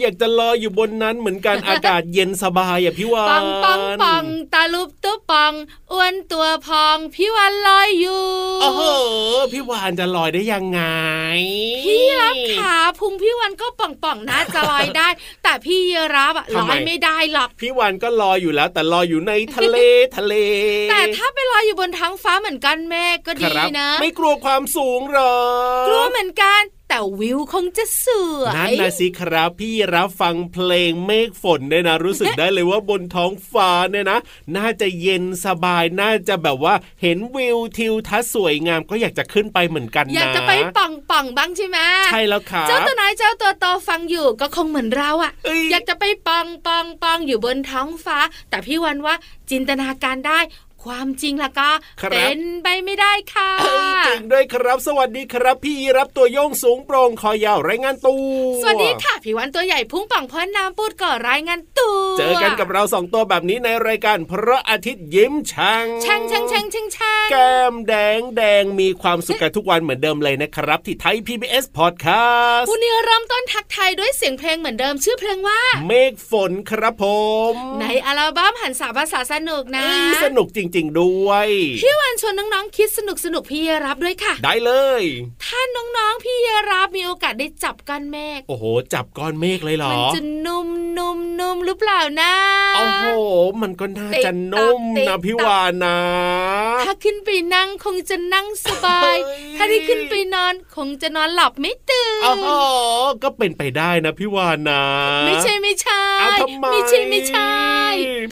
อยากจะลอยอยู่บนนั้นเหมือนกันอากาศเย็นสบายอะพี่วานปองปองปองตาลุบตุ๊บปองอ้วนตัวพองพี่วันลอยอยู่โอ้โหพี่วานจะลอยได้ยังไง พี่รับขาพุงพี่วันก็ป่องป่องๆนะจะลอยได้ แต่พี่รับอะลอยไม่ได้หรอกพี่วานก็ลอยอยู่แล้ว แต่ลอยอยู่ในทะเลทะเล แต่ถ้าไปลอยอยู่บนท้องฟ้าเหมือนกันแม่ก็คดีรับนะ ไม่กลัวความสูงหรอกลัวเหมือนกัน แต่วิวคงจะสวยนั่นนะสิครับพี่รับฟังเพลงเมฆฝนเนี่ยนะรู้สึกได้เลยว่าบนท้องฟ้าเนี่ยนะ น่าจะเย็นสบายน่าจะแบบว่าเห็นวิวทิวทัศน์สวยงามก็อยากจะขึ้นไปเหมือนกันนะอยากจะไปป่องป่องๆบ้างใช่ไหมใช่แล้วครับเจ้าตัวไหนเจ้าตัวโตฟังอยู่ก็คงเหมือนเราอะเอ้ยอยากจะไปปองปองปองอยู่บนท้องฟ้า แต่พี่วันว่าจินตนาการได้ความจริงล่ะก็ครับเป็นไปไม่ได้ค่ะ เอ้ยจริงด้วยครับ สวัสดีครับ พี่รับตัวโยงสูงโปร่งคอยาวรายงานตัวสวัสดีค่ะพี่วันตัวใหญ่พุ่งป่องพ้นน้ำปูดก่อรายงานตัวเจอกันกับเราสองตัวแบบนี้ในรายการพระอาทิตย์ยิ้มช่างช่างช่างช่างช่างช่างแก้มแดงแดงมีความสุขกันทุกวันเหมือนเดิมเลยนะครับ ที่ไทย PBS Podcast วันนี้เริ่มต้นทักทายด้วยเสียงเพลงเหมือนเดิมชื่อเพลงว่า เมฆฝนครับผม ในอัลบั้มหันสาภาษาสนุกนะเอ้ยสนุกจริง ๆ ด้วยพี่วันชวนน้องๆคิดสนุกสนุกๆพี่รับด้วยค่ะ ได้เลย ถ้าน้องๆพี่รับมีโอกาสได้จับก้อนเมฆโอ้โห จับก้อนเมฆเลยเหรอ มันจะนุ่มนุ่มนุ่มหรือเปล่านะโอ้โห มันก็น่าจะนุ่มติ๊กต๊นะอกพี่วานนะ ถ้าขึ้นไปนั่งคงจะนั่งสบายเฮ้ยถ้าได้ขึ้นไปนอนคงจะนอนหลับไม่ตื่นโอ้โหก็เป็นไปได้นะพี่วานนะ ไม่ใช่ไม่ใช่เอาทำไมไม่ใช่ไม่ใช่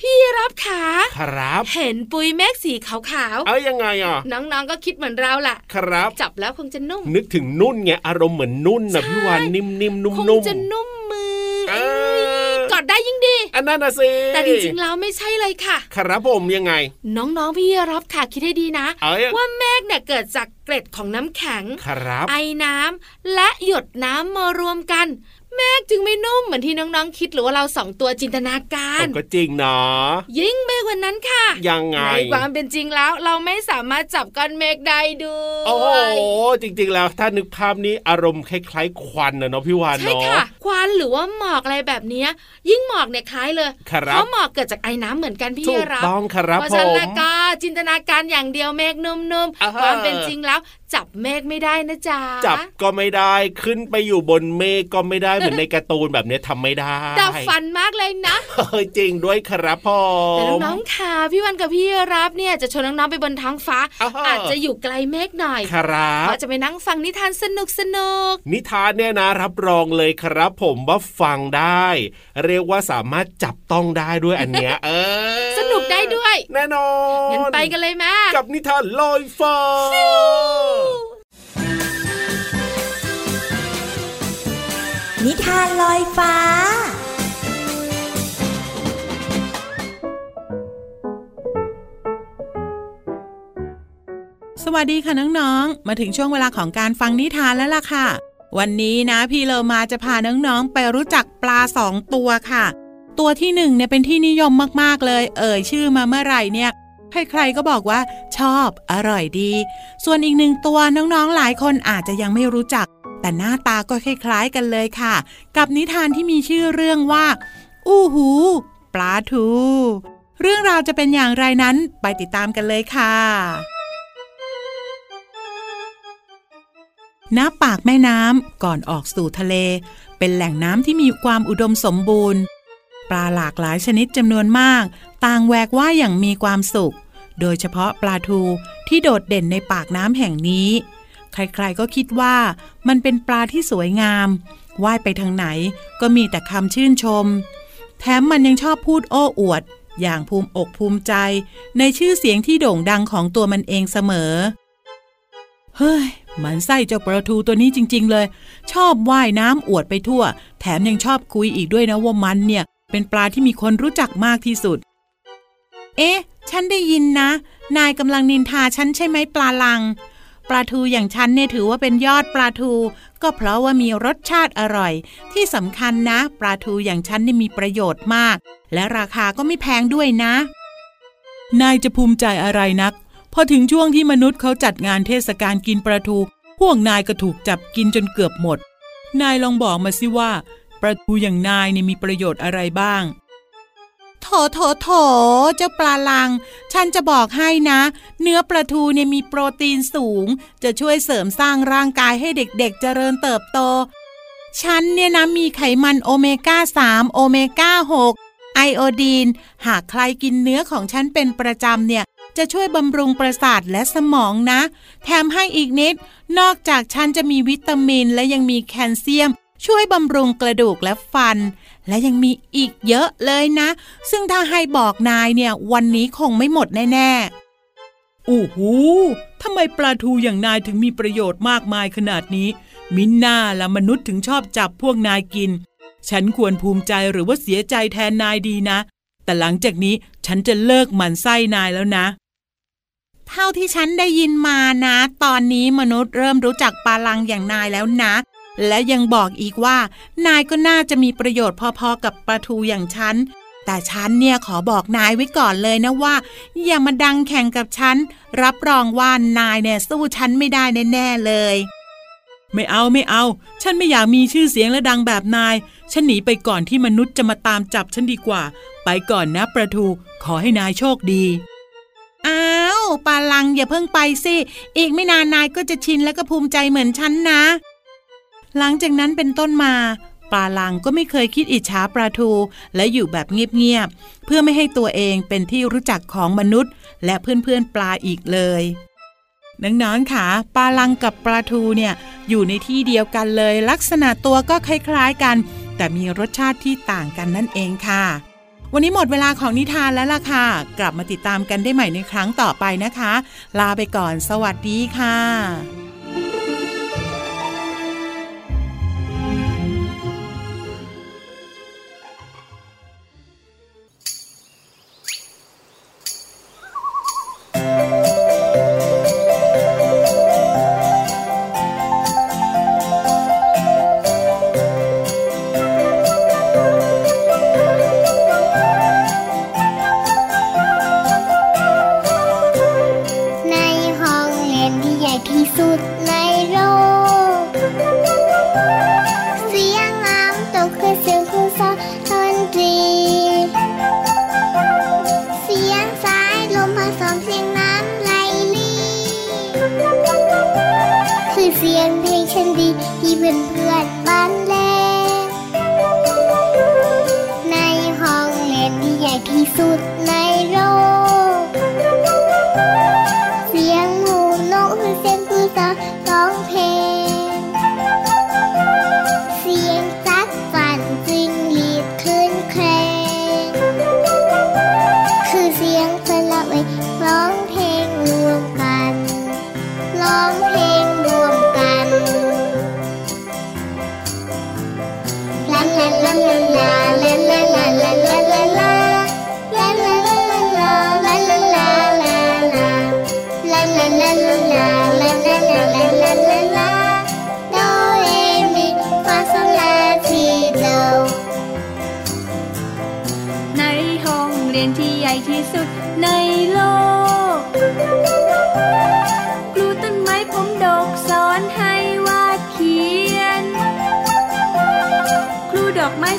พี่รับขาครับ เห็นปุยเมฆสีขาวเอายังไงอะๆน้องๆก็คิดเหมือนเราแหละครับ จับแล้วคงจะนุ่ม นึกถึงนุ่นไงอารมณ์เหมือนนุ่นนะใช่พี่วานนิ่มๆนุ่คงมจะนุ่มมือเอเอ้อยกอดได้ยิ่งดี อันนั้นนะสิแต่จริงๆแล้วไม่ใช่เลยค่ะ ครับผมยังไง น้องๆพี่รับค่ะคิดให้ดีนะเอ้ยว่าเมฆเนี่ยเกิดจากเกล็ดของน้ำแข็ง ครับ ไอน้ำและหยดน้ำมารวมกัน เมฆจึงไม่นุ่มเหมือนที่น้องๆคิดหรือว่าเราสองตัวจินตนาการก็จริงนะยิ่งไปกว่านั้นค่ะ ยังไงในความเป็นจริงแล้วเราไม่สามารถจับก้อนเมฆได้ด้วโอ้โหยจริง ๆ แล้วถ้านึกภาพนี้อารมณ์คล้ายๆควันนะเนาะพี่วานใช่เนาะค่ะควันหรือว่าหมอกอะไรแบบเนี้ยยิ่งหมอกเนี่ยคล้ายเลยครับเพราะหมอกเกิดจากไอ้น้ำเหมือนกันพี่ถูกรับต้องครับเพราะผฉะนั้นมแล้วก็จินตนาการอย่างเดียวเมฆนุ่มอ่าๆฮะความเป็นจริงแล้ว จับเมฆไม่ได้นะจ๊ะจับก็ไม่ได้ขึ้นไปอยู่บนเมฆก็ไม่ได้เหมือนในการ์ตูนแบบนี้ทำไม่ได้ดับฟันมากเลยนะเฮ้ยจริงด้วยครับพ่อแต่น้องๆค่ะพี่วันกับพี่รับเนี่ยจะชวนน้องๆไปบนท้องฟ้าอ่าฮะอาจจะอยู่ไกลเมฆหน่อยครับเพราะจะไปนั่งฟังนิทานสนุกสนุกนิทานเนี่ยนะรับรองเลยครับ ผมว่าฟังได้ เรียกว่าสามารถจับต้องได้ด้วยอันเนี้ยเออสนุกได้ด้วย แน่นอนงั้นไปกันเลยแม่กับนิทานลอยฟ้านิทานลอยฟ้า สวัสดีค่ะน้องๆ มาถึงช่วงเวลาของการฟังนิทานแล้วล่ะค่ะ วันนี้นะพี่เลมาจะพาน้องๆ ไปรู้จักปลาสองตัวค่ะ ตัวที่หนึ่งเนี่ยเป็นที่นิยมมากๆเลย เอ่ยชื่อมาเมื่อไหร่เนี่ย ใครๆก็บอกว่า ชอบ อร่อยดี ส่วนอีกหนึ่งตัวน้องๆหลายคนอาจจะยังไม่รู้จัก แต่หน้าตาก็คล้ายๆกันเลยค่ะ กับนิทานที่มีชื่อเรื่องว่า อู้หู ปลาทู เรื่องราวจะเป็นอย่างไรนั้นไปติดตามกันเลยค่ะณปากแม่น้ำก่อนออกสู่ทะเล เป็นแหล่งน้ำที่มีความอุดมสมบูรณ์ ปลาหลากหลายชนิดจำนวนมาก ต่างแหวกว่ายอย่างมีความสุข โดยเฉพาะปลาทูที่โดดเด่นในปากน้ำแห่งนี้ ใครๆก็คิดว่ามันเป็นปลาที่สวยงามว่ายไปทางไหนก็มีแต่คำชื่นชม แถมมันยังชอบพูดโอ้อวด อย่างภูมิอกภูมิใจ ในชื่อเสียงที่โด่งดังของตัวมันเองเสมอ เฮ้ยมันไส้เจ้าปลาทูตัวนี้จริง ๆ เลย ชอบว่ายน้ำอวดไปทั่ว แถมยังชอบคุยอีกด้วยนะว่ามันเนี่ย เป็นปลาที่มีคนรู้จักมากที่สุด เอ๊ะ ฉันได้ยินนะ นายกำลังนินทาฉันใช่ไหมปลาลัง ปลาทูอย่างฉันเนี่ยถือว่าเป็นยอดปลาทู ก็เพราะว่ามีรสชาติอร่อย ที่สำคัญนะ ปลาทูอย่างฉันเนี่ยมีประโยชน์มาก และราคาก็ไม่แพงด้วยนะ นายจะภูมิใจอะไรนัก พอถึงช่วงที่มนุษย์เขาจัดงานเทศกาลกินปลาทู พวกนายก็ถูกจับกินจนเกือบหมด นายลองบอกมาสิว่าปลาทูอย่างนายเนี่ยมีประโยชน์อะไรบ้าง โถโถโถเจ้าปลาลัง ฉันจะบอกให้นะ เนื้อปลาทูเนี่ยมีโปรตีนสูง จะช่วยเสริมสร้างร่างกายให้เด็กๆเจริญเติบโต ฉันเนี่ยนะมีไขมันโอเมก้า 3 โอเมก้า 6 ไอโอดีน หากใครกินเนื้อของฉันเป็นประจำเนี่ยจะช่วยบำรุงประสาทและสมองนะ แถมให้อีกนิด นอกจากฉันจะมีวิตามินและยังมีแคลเซียม ช่วยบำรุงกระดูกและฟัน และยังมีอีกเยอะเลยนะ ซึ่งถ้าให้บอกนายเนี่ย วันนี้คงไม่หมดแน่ๆโอ้โหทำไมปลาทูอย่างนายถึงมีประโยชน์มากมายขนาดนี้ มิน่าละมนุษย์ถึงชอบจับพวกนายกิน ฉันควรภูมิใจหรือว่าเสียใจแทนนายดีนะ แต่หลังจากนี้ฉันจะเลิกหมันไส้นายแล้วนะเท่าที่ฉันได้ยินมานะ ตอนนี้มนุษย์เริ่มรู้จักปลาลังอย่างนายแล้วนะ และยังบอกอีกว่า นายก็น่าจะมีประโยชน์พอๆกับปลาทูอย่างฉัน แต่ฉันเนี่ยขอบอกนายไว้ก่อนเลยนะว่า อย่ามาดังแข่งกับฉัน รับรองว่านายเนี่ยสู้ฉันไม่ได้แน่ๆเลย ไม่เอาไม่เอา ฉันไม่อยากมีชื่อเสียงและดังแบบนาย ฉันหนีไปก่อนที่มนุษย์จะมาตามจับฉันดีกว่า ไปก่อนนะประทูขอให้นายโชคดีอ้าวปาลังอย่าเพิ่งไปสิ อีกไม่นานนายก็จะชินและก็ภูมิใจเหมือนฉันนะ หลังจากนั้นเป็นต้นมาปลาลังก็ไม่เคยคิดอิจฉาปลาทู และอยู่แบบเงียบๆเพื่อไม่ให้ตัวเองเป็นที่รู้จักของมนุษย์ และเพื่อนๆปลาอีกเลยน้องๆค่ะปลาลังกับปลาทูเนี่ยอยู่ในที่เดียวกันเลย ลักษณะตัวก็คล้ายๆกัน แต่มีรสชาติที่ต่างกันนั่นเองค่ะ วันนี้หมดเวลาของนิทานแล้วล่ะค่ะ กลับมาติดตามกันได้ใหม่ในครั้งต่อไปนะคะ ลาไปก่อน สวัสดีค่ะ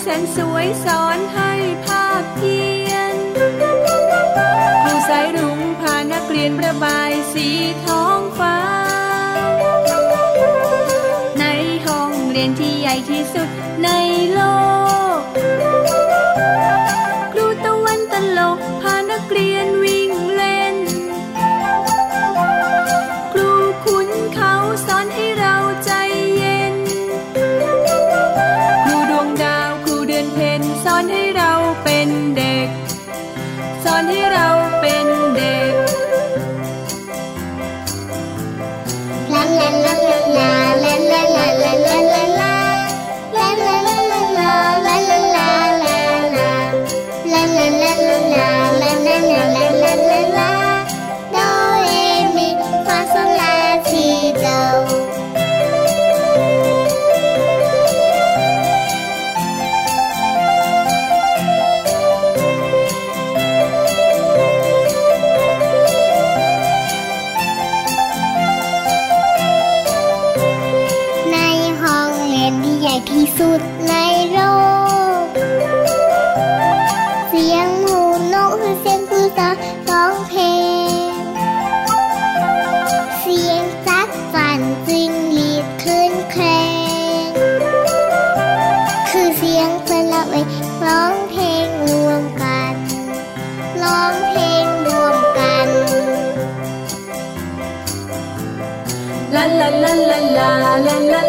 แสนสวยสอน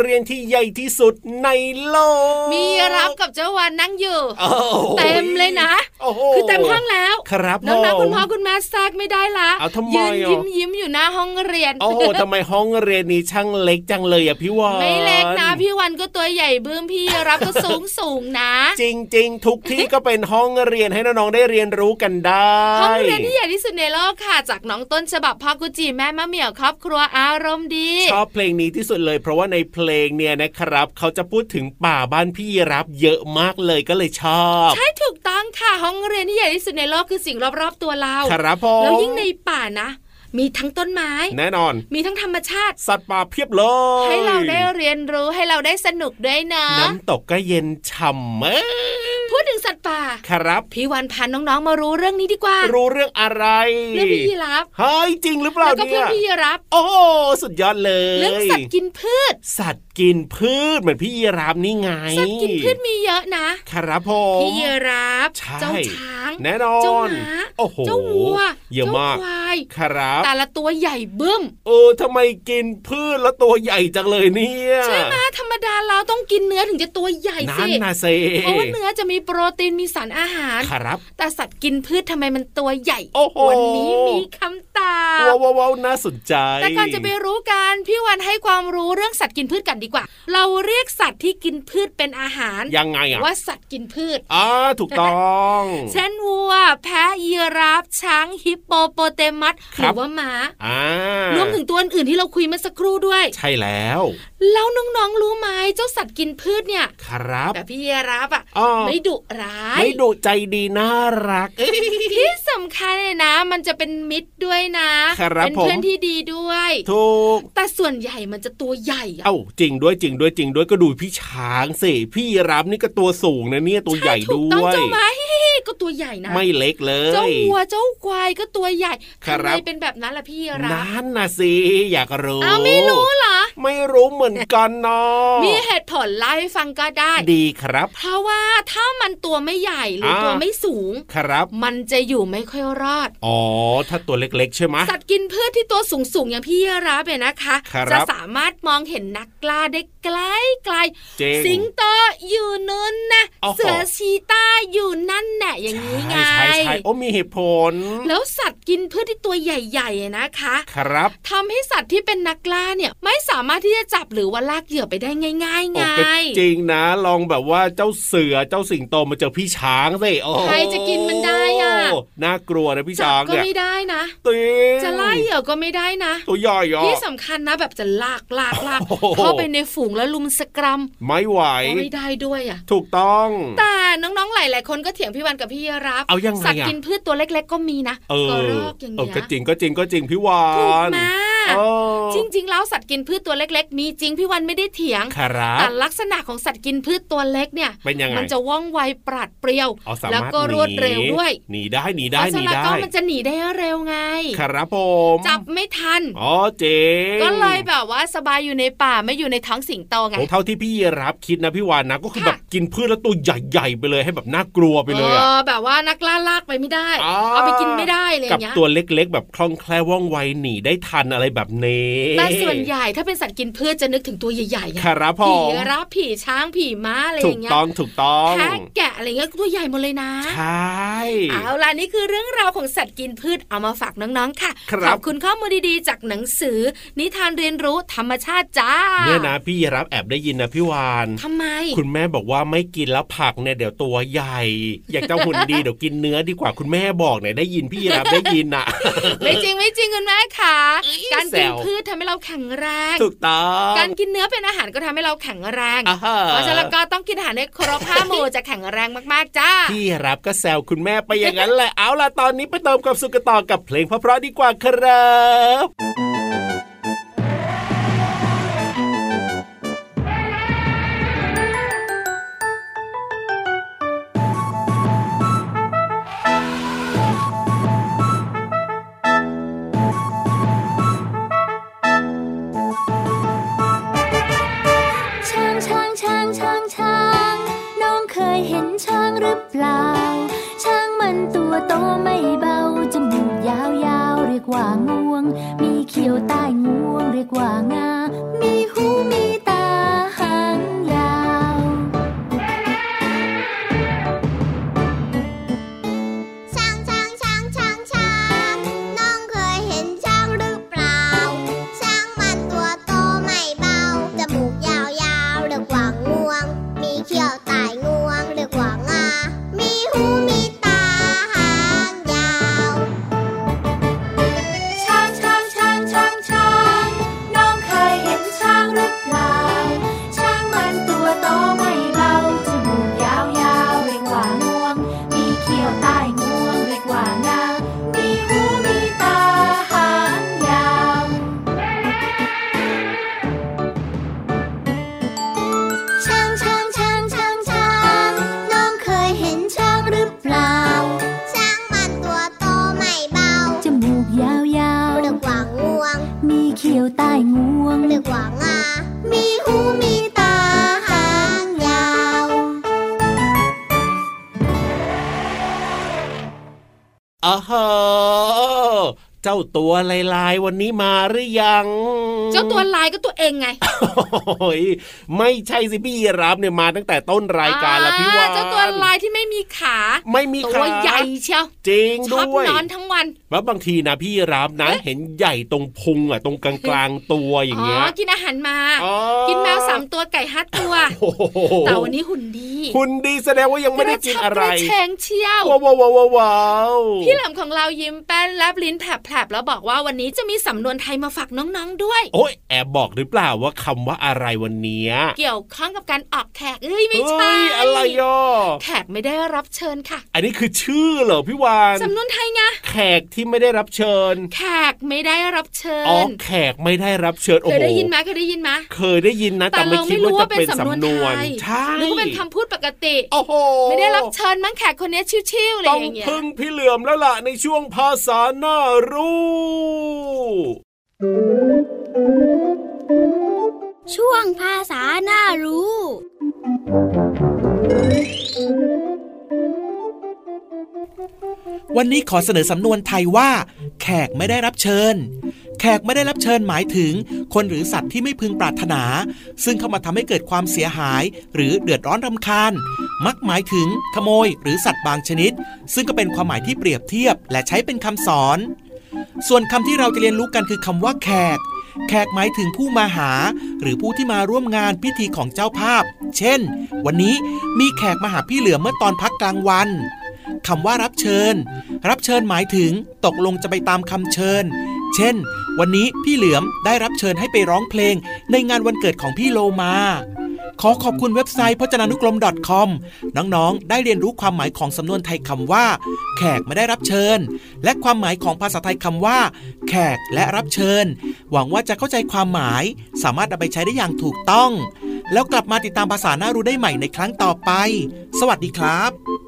เรียนที่ใหญ่ที่สุดในโลก มีรับกับเจ้าวันนั่งอยู่โอ้โหเต็มเลยนะโอ้โหคือเต็มห้องแล้วครับน้องผมๆคุณพ่อคุณแม่แทรกไม่ได้ละเอาทำไมยืนอะยิ้มยิ้มอยู่หน้าห้องเรียน โอ้โหทำไมห้องเรียนนี้ช่างเล็กจังเลยอะพี่วานไม่เล็กนะพี่วันก็ตัวใหญ่บื้มพี่รับก็สูงสูงนะ จริง ๆ ทุกที่ก็เป็นห้องเรียนให้น้องๆได้เรียนรู้กันได้ห้องเรียนที่ใหญ่ที่สุดในโลกค่ะ จากน้องต้นฉบับพ่อกุจิแม่มะเหมี่ยวครอบครัวอารมณ์ดี ชอบเพลงนี้ที่สุดเลยเพราะว่าในเพลลงเนี่ยนะครับ เขาจะพูดถึงป่าบ้านพี่รับเยอะมากเลยก็เลยชอบ ใช่ถูกต้องค่ะห้องเรียนที่ใหญ่ที่สุดในโลกคือสิ่งรอบๆตัวเราครับผมแล้วยิ่งในป่านะมีทั้งต้นไม้ แน่นอน มีทั้งธรรมชาติ สัตว์ป่าเพียบเลยให้เราได้เรียนรู้ให้เราได้สนุกด้วยนะ น้ำตกก็เย็นฉ่ำเอ้ย พูดถึงสัตว์ป่า ครับ พี่วันพาน้องๆมารู้เรื่องนี้ดีกว่า รู้เรื่องอะไร เรื่องพี่ยีรับเฮ้ยจริงหรือเปล่าแล้วก็เพื่เนี่อนยพี่ยีรับ โอ้โหสุดยอดเลย เรื่องสัตว์กินพืช สัตว์กินพืชเหมือนพี่ยีราฟนี่ไง สัตว์กินพืชมีเยอะนะ ครับผมพี่ยีรับใช่เจ้าช้าง แน่นอน เจ้าม้าโอ้โห เจ้าวัว เยอะมากเจ้ควาย ครับ แต่ละตัวใหญ่บึ้ม เออทำไมกินพืชแล้วตัวใหญ่จังเลยเนี่ย ใช่ไหมธรรมดาเราต้องกินเนื้อถึงจะตัวใหญ่นั่สินนะเซเพราะว่าเนื้อจะมีโปรตีนมีสารอาหารครับ แต่สัตว์กินพืชทำไมมันตัวใหญ่โอ้โหวันนี้มีคำตอบว้าวว้าวว้าวน่าสนใจ แต่ก่อนจะไปรู้กันพี่วันให้ความรู้เรื่องสัตว์กินพืชกันดีกว่า เราเรียกสัตว์ที่กินพืชเป็นอาหารยังไงอะว่าสัตว์กินพืชอ่าถูกต้อง เช่นวัว แพะยีราฟช้างฮิปโปโปเตมัสคหรัรืบอว่าม้ารรวมถึงตัวอื่นๆที่เราคุยเมื่อสักครู่ด้วย ใช่แล้วแล้วน้องๆรู้ไหมเจ้าสัตว์กินพืชเนี่ย ครับ แต่พี่ยีราฟอะอ้อไม่ดุร้ายไม่ดุใจดีน่ารักเอ้ยที่สำคัญเลยนะ มันจะเป็นมิตรด้วยนะครับเป็นเพื่อนผมที่ดีด้วยถูกแต่ส่วนใหญ่มันจะตัวใหญ่อะเอ้าจริงด้วยจริงด้วยจริงด้วยก็ดูพี่ช้างสิพี่รับนี่ก็ตัวสูงนะเนี่ยตัวใหญ่ถูด้กต้องวยเจ้าไม้ก็ตัวใหญ่นะ ไม่เล็กเลยเจ้าวัวเจ้าควายก็ตัวใหญ่ครับทำไมเป็นแบบนั้นล่ะพี่รับนั่นนะสิอยากรู้อ้าวไม่รู้เหรอไม่รู้เหมือนกันเนาะมีเหตุผลเล่าให้ฟังก็ได้ ดีครับ เพราะว่าถ้ามันตัวไม่ใหญ่หรืออ่าตัวไม่สูงครับ มันจะอยู่ไม่ค่อยรอด อ๋อ ถ้าตัวเล็กๆ ใช่ไหมสัตว์กินพืชที่ตัวสูงสูงๆอย่างพี่รับเนี่ยนะคะครับจะสามารถมองเห็นนักกล้าได้ไกลไกลๆเจ๋งสิงโตอยู่นู้นนะโอ้โหเสือชีต้าอยู่นั่นแน่ะอย่างนี้ไงใช่ใช่ใช่โอ้มีเหตุผล แล้วสัตว์กินพืชที่ตัวใหญ่ๆอะนะคะ ครับทำให้สัตว์ที่เป็นนักล่าเนี่ยไม่สามารถที่จะจับหรือว่าลากเหยื่อไปได้ง่ายๆไงโอ้ก็จริงนะลองแบบว่าเจ้าเสือเจ้าสิงโตมาเจอพี่ช้างสิโอ้ใครจะกินมันได้อะน่ากลัวนะพี่จัช้างก็เนี่ยไม่ได้นะติงจะล่าเหยื่อก็ไม่ได้นะ ตัวใหญ่เหรอที่สำคัญนะแบบจะลากลากลากโอ้โหเข้าไปในฝูงแล้วลุมสกรัม ไม่ไหวก็ไม่ได้ด้วยอะ ถูกต้อง แต่น้องๆหลาย ๆ คนก็เถียงพี่วันกับพี่รับเอายังไงอะสัตว์กินพืชตัวเล็ก ๆ ก็มีนะเออกระรอกอย่างเออเงี้ยก็จริงก็จริงก็จริงพี่วาถูกนมาเออ จริง ๆ แล้วสัตว์กินพืชตัวเล็ก ๆ มีจริงพี่วันไม่ได้เถียงครับแต่ลักษณะของสัตว์กินพืชตัวเล็กเนี่ยเป็นยังไงมันจะว่องไวปราดเปรียวเอาสาแล้วมารถก็รวดเร็วหนีด้วยหนีได้หนีเพได้ราะหฉะนีนั้นได้ก็มันจะหนีได้เร็วไง ครับผมจับไม่ทันอ๋อเจ๋งก็เลยแบบว่าสบายอยู่ในป่าไม่อยู่ในท้องสิงโตไงโอ้เท่าที่พี่รับคิดนะพี่วานนะก็คือค่ะแบบกินพืชแล้วตัวใหญ่ๆไปเลยให้แบบน่ากลัวไปเลยอะออแบบว่านักล่าลากไปไม่ได้อ่าเอาไปกินไม่ได้เลยอกับย่างเงี้ยตัวเล็กๆ แบบคล่องแคล่วว่องไวหนีได้ทันอะไรแบบนี้แต่ส่วนใหญ่ถ้าเป็นสัตว์กินพืชจะนึกถึงตัวใหญ่ๆไงครับผผีมรับผีช้างผีม้าอะไรอถูกย่างเงี้ยต้องถูกต้องแพะแกะอะไรเงี้ยตัวใหญ่หมดเลยนะใช่เอาล่ะนี่คือเรื่องราวของสัตว์กินพืชเอามาฝากน้องๆค่ะครับขอบคุณข้อมูลดีๆ จากหนังสือ นิทานเรียนรู้ธรรมชาติจ้าเนี่ยนะพี่รับแอบได้ยินนะพี่วานทำไม คุณแม่บอกว่าไม่กินแล้วผักเนี่ยเดี๋ยวตัวใหญ่ อยากจะหุ่นดีเดี๋ยวกินเนื้อดีกว่าคุณแม่บอกเนี่ยได้ยินพี่รับได้ยินอะไม่จริงไม่จริงคุณแม่ค่ะการแซกินวพืชทำให้เราแข็งแรงถูกต้องการกินเนื้อเป็นอาหารก็ทำให้เราแข็งแรงอ่าฮะเพราะฉะนั้นก็ต้องกินอาหารให้ครบห้าหมู่จะแข็งแรงมากๆจ้าพี่รับก็แซวคุณแม่ไปอย่างนั้นแหละเอาล่ะตอนนี้ไปเติมความสุขกันต่อกับเพลงเพราะๆดีกว่าครับ ล่า ช้างมันตัวโตไม่เบา จมูกยาวๆ เรียกว่างวง มีเขียวใต้งวง เรียกว่าง อ้าฮะ เจ้าตัวลายลายๆวันนี้มาหรือยัง เจ้าตัวลายก็ตัวเองไงโอ้ยไม่ใช่สิพี่ยีรับเนี่ยมาตั้งแต่ต้นรายการแล้วพี่วานเจ้าตัวลายที่ไม่มีขา ไม่มีตัวขาใหญ่เชียวจริงชอบด้วยนอนทั้งวันแล้วบางทีนะพี่ยีรับนะ เห็นใหญ่ตรงพุงอะตรงกลางกลางๆตัวอย่างเงี้ยกินอาหารมาอ๋อกินแมวสามตัวไก่ห้าตัวโอ้โหแต่วันนี้หุ่นดีคุณดีแสดงว่ายังไม่ได้กินอะไรกชับกระเชงเชียวว้าวว้าวว้าวว้าวพี่เหลิมของเรายิ้มแป้นแลบลิ้นแผลบๆแล้วบอกว่าวันนี้จะมีสำนวนไทยมาฝากน้องๆด้วย โอ้ยแอบบอกหรือเปล่าว่าคำว่าอะไรวันเนี้ยเกี่ยวข้องกับการออกแขกเอ้ยไม่ใช่เฮ้ยอะไรย่อแขกไม่ได้รับเชิญค่ะ อันนี้คือชื่อเหรอพี่วานสำนวนไทยไงแขกที่ไม่ได้รับเชิญ แขกไม่ได้รับเชิอ๋อญแขกไม่ได้รับเชิญโอ้เคโหยได้ยินไหมเคยได้ยินไหมเคยได้ยินนะแต่ไม่คิดว่าจะเป็นสำนวนไทยใช่นึกว่าเป็นคำพูดปกติโอ้โหไม่ได้รับเชิญมั้งแขกคนนี้ชิวๆอะไรต้อองย่างเงี้ยพึ่งพี่เหลือมแล้วล่ะในช่วงภาษาหน้ารู้ช่วงภาษาหน้ารู้ วันนี้ขอเสนอสำนวนไทยว่า แขกไม่ได้รับเชิญ แขกไม่ได้รับเชิญหมายถึง คนหรือสัตว์ที่ไม่พึงปรารถนา ซึ่งเข้ามาทำให้เกิดความเสียหาย หรือเดือดร้อนรำคาญ มักหมายถึง ขโมย หรือสัตว์บางชนิด ซึ่งก็เป็นความหมายที่เปรียบเทียบ และใช้เป็นคำสอน ส่วนคำที่เราจะเรียนรู้กันคือคำว่าแขก แขกหมายถึงผู้มาหา หรือผู้ที่มาร่วมงานพิธีของเจ้าภาพ เช่น วันนี้มีแขกมาหาพี่เหลือเมื่อตอนพักกลางวันคำว่ารับเชิญ รับเชิญหมายถึงตกลงจะไปตามคำเชิญ เช่น วันนี้พี่เหลือมได้รับเชิญให้ไปร้องเพลง ในงานวันเกิดของพี่โลมา ขอขอบคุณเว็บไซต์พจนานุกรม .com น้องๆ ได้เรียนรู้ความหมายของสำนวนไทยคำว่า แขกไม่ได้รับเชิญ และความหมายของภาษาไทยคำว่า แขกและรับเชิญ หวังว่าจะเข้าใจความหมาย สามารถนำไปใช้ได้อย่างถูกต้อง แล้วกลับมาติดตามภาษาหน้ารู้ได้ใหม่ในครั้งต่อไป สวัสดีครับ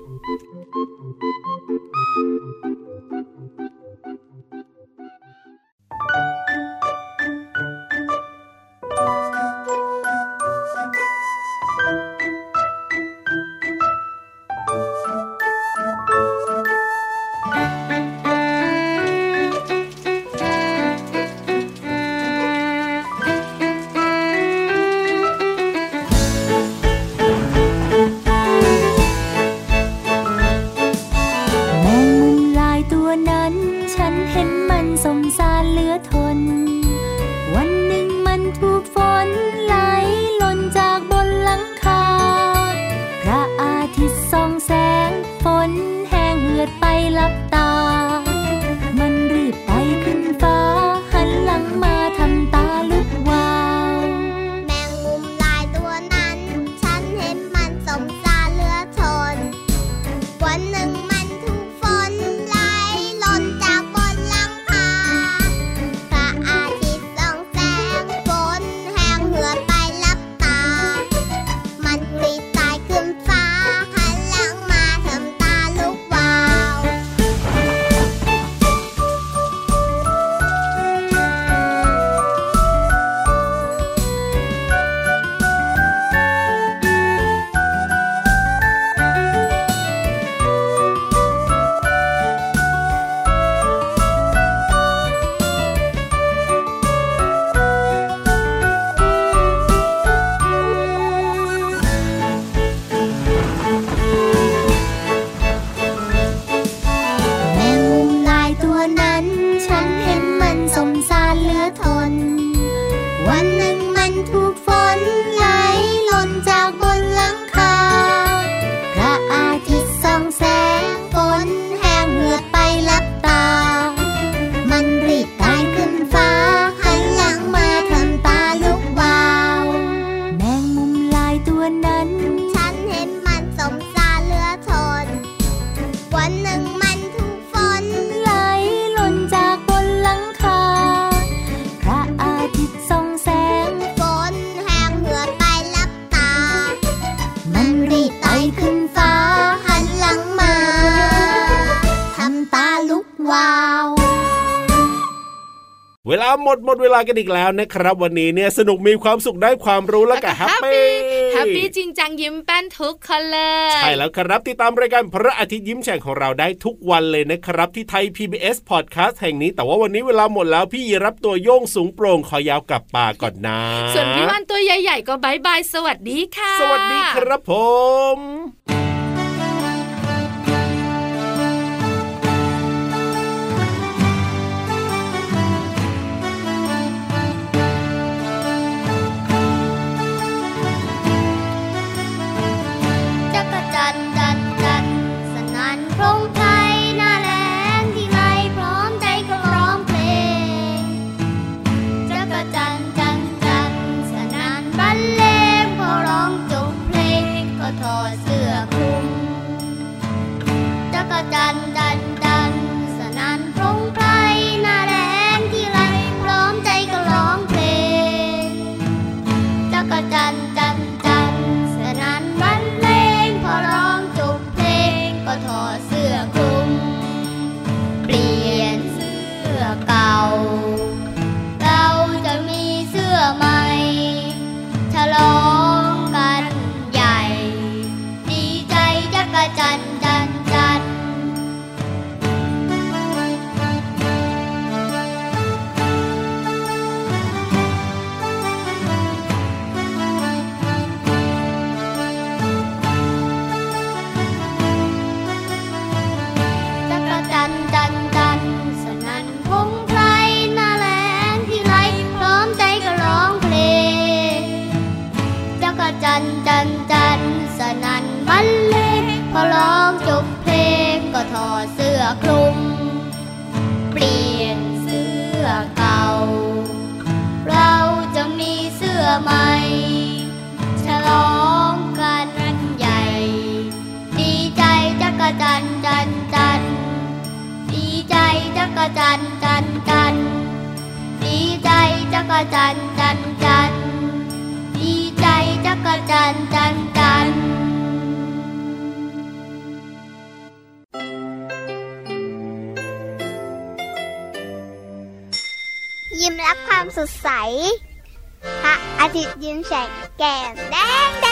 หมดหมดเวลากันอีกแล้วนะครับ วันนี้เนี่ยสนุกมีความสุขได้ความรู้แล้วก็ happy happyจริงจังยิ้มแป้นทุกคนเลยใช่แล้วครับติดตามรายการพระอาทิตย์ยิ้มแฉ่งของเราได้ทุกวันเลยนะครับ ที่ Thai PBS Podcast แห่งนี้ แต่ว่าวันนี้เวลาหมดแล้วพี่รับตัวโย่งสูงโปร่งคอยาวกลับป่าก่อนนะส่วนพี่วันตัวใหญ่ๆก็ bye bye สวัสดีค่ะ สวัสดีครับผม จันจันสนันมันเลงพอร้องจบเพลงก็ถอดเสื้อคลุม เปลี่ยนเสื้อเก่า เราจะมีเสื้อใหม่ฉลองกันนใหญ่ ดีใจจักจันจันจันดีใจจักจันจันจันดีใจจักจัน รับความสดใสพระอาทิตย์ยิ้มแฉกแก้มแดง